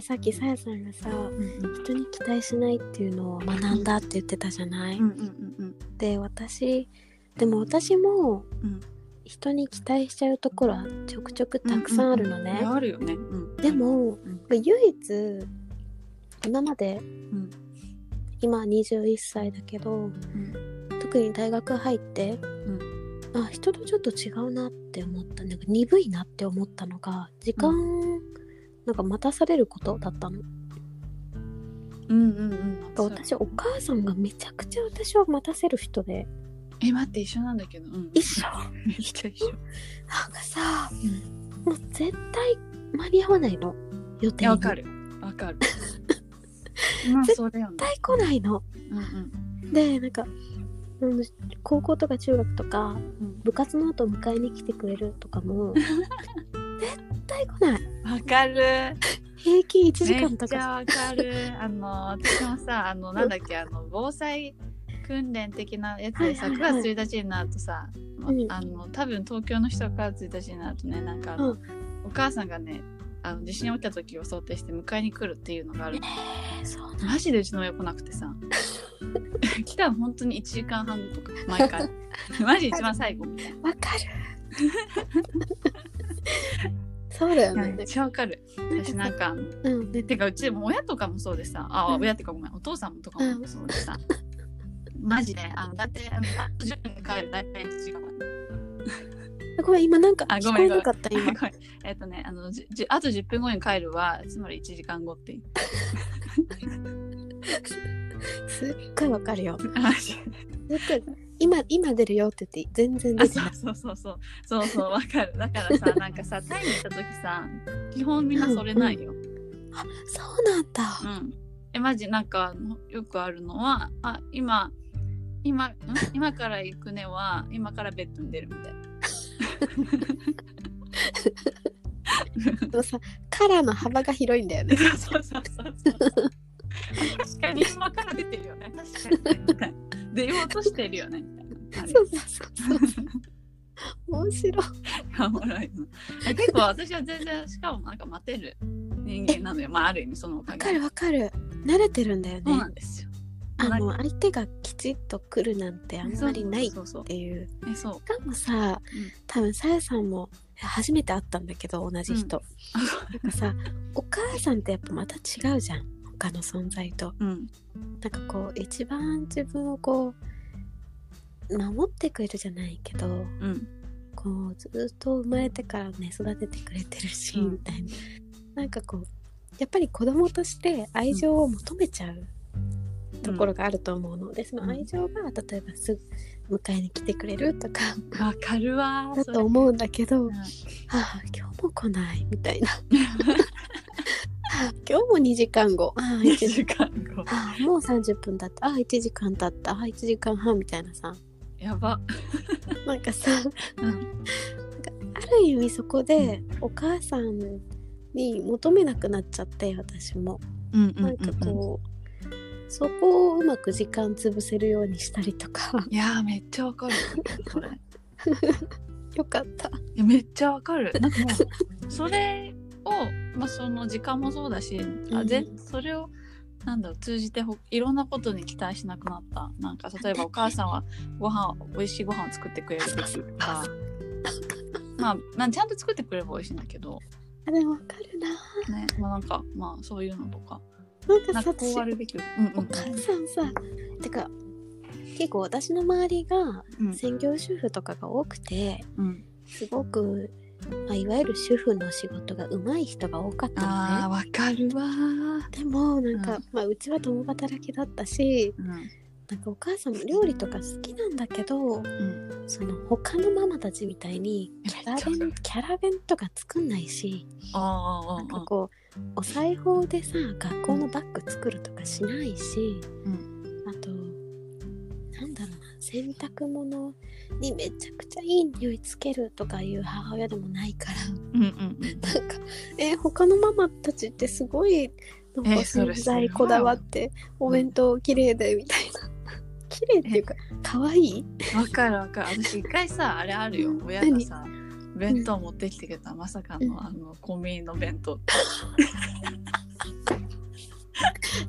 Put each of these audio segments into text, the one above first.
ささっきさやさんがさうん人に期待しないっていうのを学んだって言ってたじゃない、で私でも私もうん。人に期待しちゃうところはちょくちょくたくさんあるのね、あるよね。うん。で、も、うん。唯一今までうん。今21歳だけどうん。特に大学入って、あ人とちょっと違うなって思ったなんか鈍いなって思ったのが時間、なんか待たされることだったの？うんうんうん。私お母さんがめちゃくちゃ私を待たせる人でえ待って一緒なんだけど。うん一緒？めっちゃ一緒。なんかさ、もう絶対間に合わないの？予い定わかるわかる。絶対来ないの。うんうんでなんかうん高校とか中学とかうん。部活の後迎えに来てくれるとかも絶 対来ない。わかる。平均1時め間とか。わかる。あの私もさあのなんだっけあの防災訓練的なやつでさ9はいはいはい。月1日になるとさ、うん。あの多分東京の人は9月1日になるとねなんかあの、うん。お母さんがねあの地震起きた時を想定して迎えに来るっていうのがある。えーそうなマジでうちの親来なくてさ。来たの本当に1時間半後とか毎回。マジ一番最後みたいわかるそうだよね。なめっちゃわかる。私なんかうん。でてかうちも親とかもそうでさあ、うん。親ってかごめんお父さんとかもそうでさ、マジであのだってあと10分で帰る大体1時間前ごめん今なんかあ聞こえなかった今。えっとねあのじじあと10分後に帰るはつまり1時間後っていう。すっごいわかるよ。あすっごい今今出るよって言って全然出てない。そうそうそうそうそうそうわかる。だからさ なんかさタイに行った時さ基本みんなそれないよ、そうなんだ。うん。えマジなんかよくあるのはあ今今ん？今から行くねは今からベッドに出るみたいな。でもさカラーの幅が広いんだよね。そうそうそうそう。確かに今から出てるよね。確かに。出ようとしてるよねそうそうそう。そう面白い。い。結構私は全然しかもなんか待てる人間なのよまあある意味そのおかげでわかるわかる慣れてるんだよそうねなんですよあの相手がきちっと来るなんてあんまりない。ってい。うしかもさ、多分さやさんも初めて会ったんだけど同じ人、なんかさお母さんってやっぱまた違うじゃん他の存在とうんなんかこう一番自分をこう守ってくれるじゃないけどうん。こうずっと生まれてからね育ててくれてるし、うん。みたいな。なんかこうやっぱり子供として愛情を求めちゃうところがあると思うの。で、その愛情が例えばすぐ迎えに来てくれるとかわかるわだと思うんだけど、うん。ああ今日も来ないみたいな。今日も2時間後。ああ1 1時時間後。ああもう30分経った。ああ1時間経った。ああ1時間半みたいなさやば。なんかさうん。ある意味そこでお母さんに求めなくなっちゃって私も。うんうんうんなんかこう、そこをうまく時間潰せるようにしたりとか。いやーめっちゃわかる。よかった。やめっちゃわかる。なんかもうそれをまあその時間もそうだし、あうん。ぜそれをなんだろう通じてほいろんなことに期待しなくなった。なんか例えばお母さんはご飯を美味しいご飯を作ってくれるべきとか。まあ、まあ、ちゃんと作ってくれば美味しいんだけど。あでもわかるな。ね。まあなんかまあそういうのとか。なんかこうあるべき。うんうん。お母さんさてか結構私の周りがうん。専業主婦とかが多くてうん。すごく、まあ、いわゆる主婦の仕事が上手い人が多かったのね。わかるわー。でもなんか、うん。まあ、うちは共働きだったしうん。なんかお母さんも料理とか好きなんだけどうん。その他のママたちみたいにキャラ弁キャラ弁とか作んないしなんかこうお裁縫でさ学校のバッグ作るとかしないし、うん洗濯物にめちゃくちゃいい匂いつけるとかいう母親でもないから。うんうんうん。なんかえ他のママたちってすごいなんか洗剤こだわってお弁当綺麗でみたいな。綺麗っていうか可愛い？わかるわかる。私一回さあれあるよ。うん親がさ弁当持ってきてくれたまさかの、うん。あのコンビニの弁当。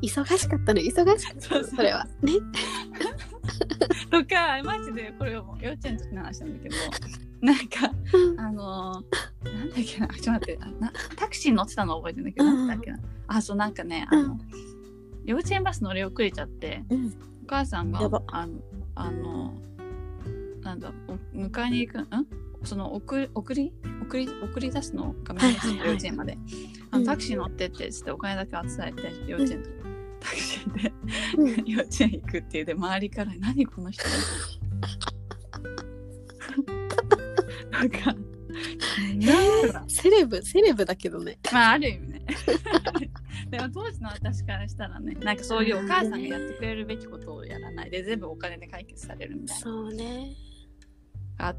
忙しかったの忙しかったのそれは。ね とかマジでこれも幼稚園の時の話なんだけど なんかあのーなんだっけなちょっと待ってあなタクシーに乗ってたの覚えてんだけど、うん。なんだっけな。あそうなんかねあの、幼稚園バス乗り遅れちゃってうん。お母さんがあのあのなんだお迎えに行くん？その送り送り？送り送り出すのがめんどくさい。幼稚園まで、あうん。のタクシー乗ってってつってお金だけ渡されて幼稚園と、タクシーでうん。幼稚園行くっていうで周りから「何この人」なんかなんかセレブセレブだけどね。まあある意味ね。でも当時の私からしたらねなんかそういうお母さんがやってくれるべきことをやらない。で全部お金で解決されるみたいな。そうね。あっ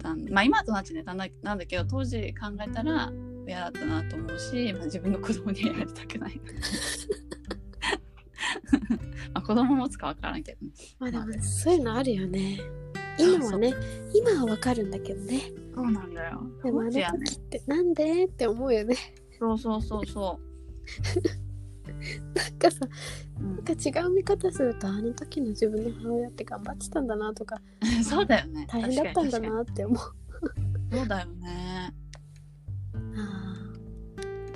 たん。まあ今となっちゃねなんだなんだけど当時考えたら嫌だったなと思うし、まあ、自分の子供にはやりたくない。まあ子供持つか分からんけどね。まあでもそういうのあるよね。今はね今はわかるんだけどね。そうなんだよ。でもあの当時ってなんでって思うよね。そうそうそうそ なんかさう、うん。なんか違う見方するとあの時の自分の母親って頑張ってたんだなとか。そうだよね。大変だったんだなって思う。そうだよね。あ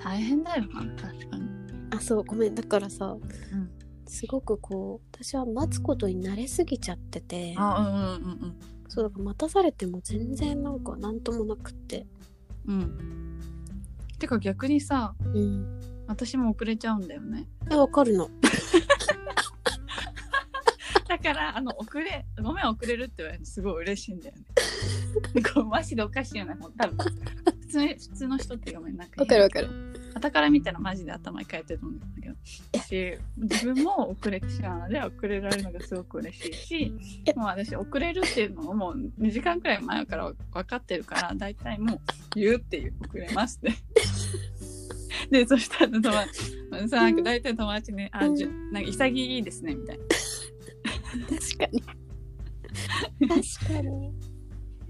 大変だよ。な確かに。ーあそうごめん。だからさうんすごくこう私は待つことに慣れすぎちゃってて。あうんうんうんそうだから待たされても全然なんか何ともなくって。うん。うんてか逆にさうん。私も遅れちゃうんだよね。えわかるの。だからあの遅れごめん遅れるって言われるのすごい嬉しいんだよね。こうマジでおかしいよねもう多分。普通普通の人ってごめんなんかわかるわかる。傍から見たらマジで頭に変えてると思うんだけどし自分も遅れてしまうので遅れられるのがすごく嬉しいしえ。もう私遅れるっていうのをもう2時間くらい前から分かってるから大体もう言うっていう遅れますって。でそしたら友達さなんか大体友達に「あじゅなんか潔いですね」みたいな。確かに。確かに。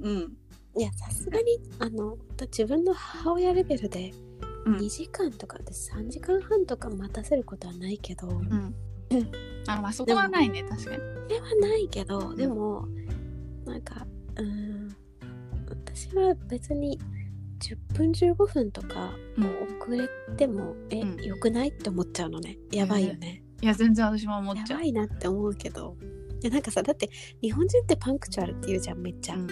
うん。いやさすがにあの自分の母親レベルでうん。2時間とかで3時間半とか待たせることはないけど、うん。うんあまあそこはないね確かに。それはないけどでもなんかうーん。私は別に10分15分とかうん。遅れても、え、うん。よくないって思っちゃうのね。やばいよね、いや全然私も思っちゃう。やばいなって思うけど。いやなんかさだって日本人ってパンクチュアルって言うじゃんめっちゃ、うん、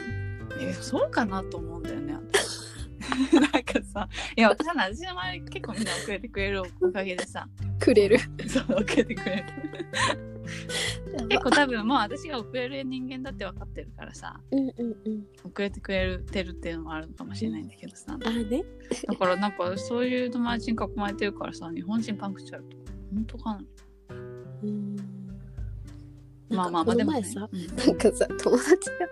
えそうかなと思うんだよね。私 なんかさいや私はね私の周り結構みんな遅れてくれるおかげでさ。くれる。そう遅れてくれる。結構多分もう私が遅れる人間だって分かってるからさ。うんうんうん。遅れてくれてるっていうのもあるのかもしれないんだけどさ。あね。だからなんかそういう友達に囲まれてるからさ日本人パンクチュアルと。か本当かな。うんまあまあまあこでも、ね。の前さ、うん。なんかさ友達が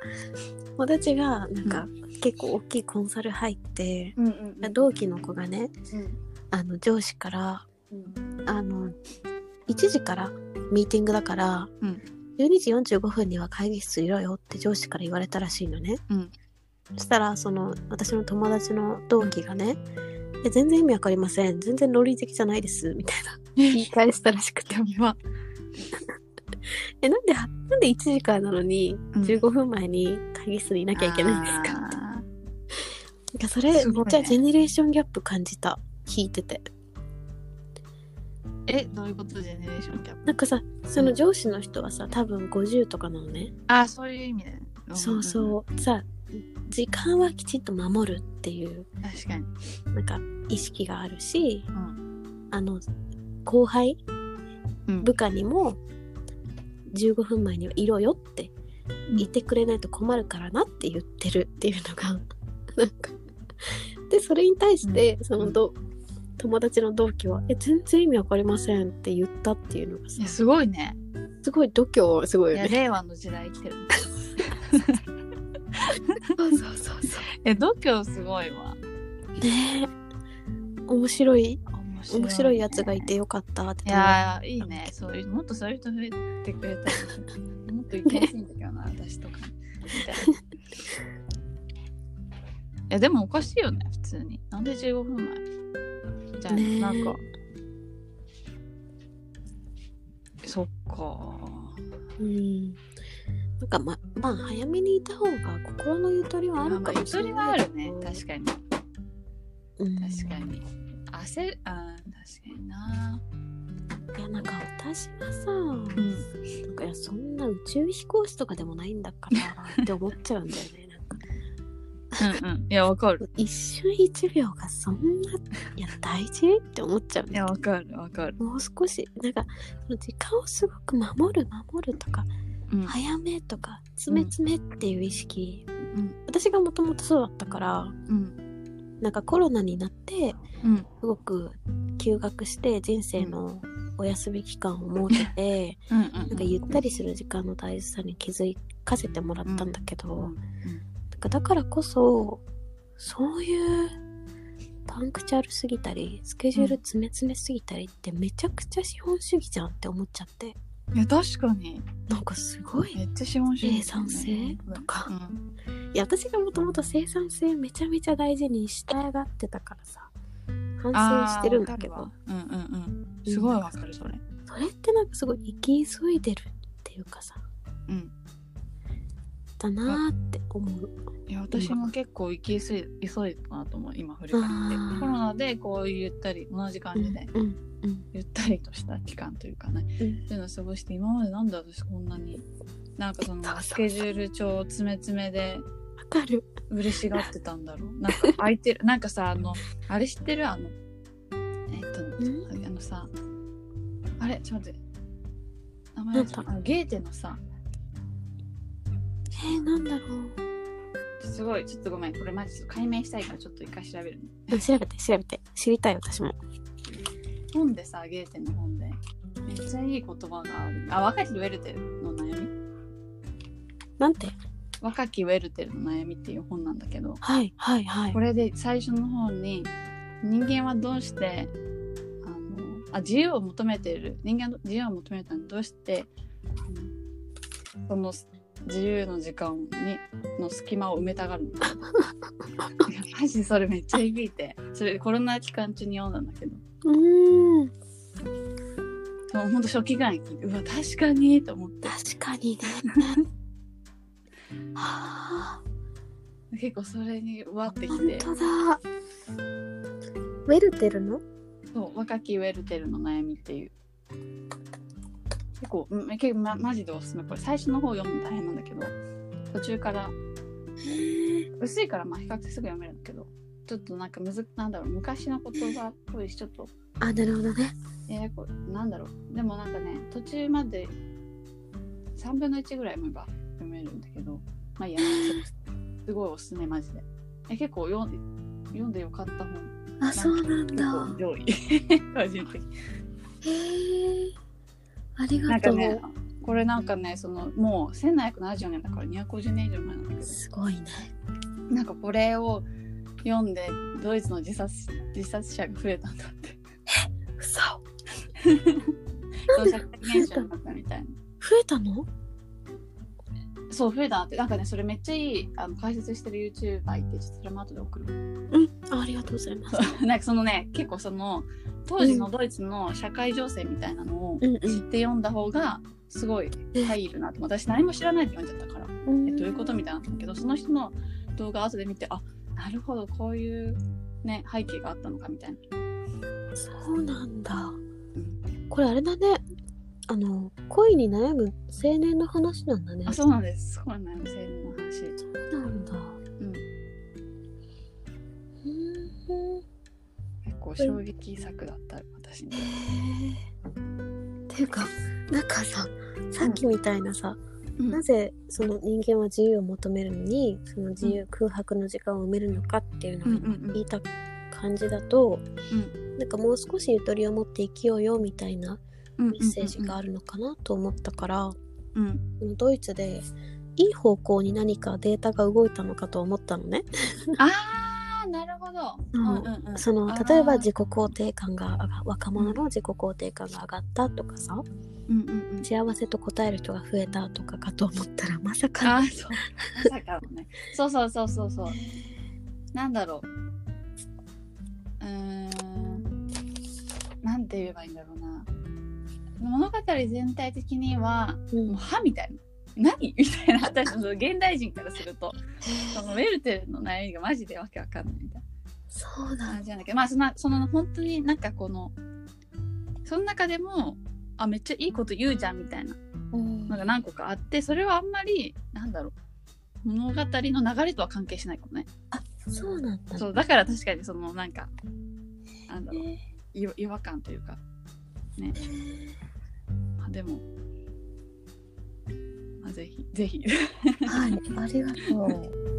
友達がなんか、結構大きいコンサル入ってうんうんうん。同期の子がねうん。あの上司からうん。あの1時からミーティングだから、うん。12時45分には会議室いろよって上司から言われたらしいのね、うん。そしたらその私の友達の同期がね「え全然意味わかりません。全然論理的じゃないです」みたいな。言い返したらしくて。やば えなんでなんで1時からなのにうん。15分前に会議室にいなきゃいけないんですか、なんあかそれめっちゃジェネレーションギャップ感じた。聞いてて。ーえどういうこと？ジェネレーションギャップ？なんかさその上司の人はさ多分50とかなのね、あそういう意味で、そうそう。さ時間はきちんと守るっていううん確かに、なんか意識があるしうん。あの後輩？うん。部下にも15分前にはいろよって言ってくれないと困るからなって言ってるっていうのが なんか。でそれに対して、うん。そのど友達の同期は「え全然意味わかりません」って言ったっていうのがすごいね。すごい度胸すごいよね。令和の時代生きてる。そうそうそうそ え度胸すごいわ。うねえ。面白い。面白い,、面白いやつがいてよかったっていやーいいね。そういうもっとそういう人増えてくれたらもっと行きやすいんだけどな、私とか。みたいないやでもおかしいよね普通に。なんで15分前。みたいな、ねえ。なんか。そっか。うん。なんかままあ早めにいた方が心のゆとりはあるかまあゆとりもしれないはあるね。確かに。うん。確かに焦るあー確かにな。いやなんか私はさ、うん。なんかいやそんな宇宙飛行士とかでもないんだから って思っちゃうんだよねなんか。うんうんいやわかる。一瞬一秒がそんないや大事？って思っちゃうんいやわかるわかる。もう少しなんかその時間をすごく守る守るとかうん。早めとか詰め詰めっていう意識、うん。私がもともとそうだったからうんなんかコロナになってうん。すごく休学して人生のお休み期間を設けて、なんかゆったりする時間の大事さに気づかせてもらったんだけど、うんなんかだからこそそういうパンクチャルすぎたりスケジュール詰め詰めすぎたりってめちゃくちゃ資本主義じゃんって思っちゃって。いや確かに。なんかすごいめっちゃ資本主義生産性とか。うんいや私がもともと生産性めちゃめちゃ大事に従ってたからさ。反省してるんだけど。うん。うんうんすごいわかるそれ。それってなんかすごい生き急いでるっていうかさ。うん。だなーって思う。いや私も結構行き急い急いだなと思う今振り返って。コロナでこうゆったり同じ感じで。うんうんゆったりとした期間というかね、うん。そういうのを過ごして今までなんで私こんなになんかそのスケジュール帳詰め詰めでわかる。嬉しがってたんだろ？うなんか空いてる。なんかさあのあれ知ってる？あのえっとん？あのさあれ？ちょっと待って。名前あのゲーテのさ。えー、なんだろう。すごい。ちょっとごめん。これマジ解明したいからちょっと一回調べるね。うん調べて調べて。知りたい私も。本でさゲーテの本で。めっちゃいい言葉がある。あ若きウェルテルの悩み？なんて？若きウェルテルの悩みっていう本なんだけどはいはいはい。これで最初の方に人間はどうしてあのあ自由を求めている。人間の自由を求めたのにどうしてその自由の時間にの隙間を埋めたがるの マジそれめっちゃ響いて。それコロナ期間中に読んだんだけど。うーん。もうほんと初期がに聞いてうわ確かにと思って。確かにねはあ。結構それにうわってき本て当だ。ウェルテルの？そう若きウェルテルの悩みっていう。結構うん結構、ま、マジでおすすめ。これ最初の方読むの大変なんだけど。途中から。薄いからまあ比較的すぐ読めるんだけど。ちょっとなんかむずなんだろう。昔の言葉っぽいしちょっと。あなるほどね。ややこなんだろう。でもなんかね途中まで3分の1ぐらい読めば読めるんだけどまあいいや。すごいおすすめマジで。え結構読んで読んでよかった本。あそうなん結だ構上位。個人的に。へえありながとう、んかねこれなんかねそのもう1770年だから250年以上前なんだけすごいね。どなんかこれを読んでドイツの自殺自殺者が増えたんだって。嘘。その？社会現象になったみたいな。増えたの？そう増えたなって。なんかねそれめっちゃいいあの解説してる YouTuber いてちょっとそれも後で送るうん。あありがとうございます。なんかそのね結構その当時のドイツの社会情勢みたいなのを知って読んだ方がすごい入るなって私何も知らないで読んじゃったから。うん。えどういうことみたいなんだけどその人の動画後で見てあなるほどこういうね背景があったのかみたいな、そうなんだ。うんこれあれだねあの恋に悩む青年の話なんだね。あそうなんです。すごい悩む青年の話。そうなんだ。うん。うん。結構衝撃作だった私に。っていうかなんかささっきみたいなさ、うん。なぜその人間は自由を求めるのにその自由、空白の時間を埋めるのかっていうのを言いた感じだと、うん。なんかもう少しゆとりを持って生きようよみたいなメメッセージがあるのかなと思ったから、うん。そのドイツでいい方向に何かデータが動いたのかと思ったのね。あー なるほど、うん。そのあー例えば自己肯定感が若者の自己肯定感が上がったとかさうんうんうん。幸せと答える人が増えたとかかと思ったらまさかあーそう。まさかのね。そうそうそうそうそう。なんだろう。うーん。なんて言えばいいんだろうな物語全体的にはうん。もう歯みたいな。何みたいな。私の現代人からすると。そのウェルテルの悩みがマジでわけわかんないみたいな。そうなん感じなんだけど。まあそのその本当になんかこのその中でもあめっちゃいいこと言うじゃんみたいな。うん。のが何個かあってそれはあんまりなんだろう。物語の流れとは関係しないかもね。あそうなんだ。そうだから確かにそのなんかなんだろう。え違違和感というか。ねあでも、まあ、ぜひぜひ。はいありがとう。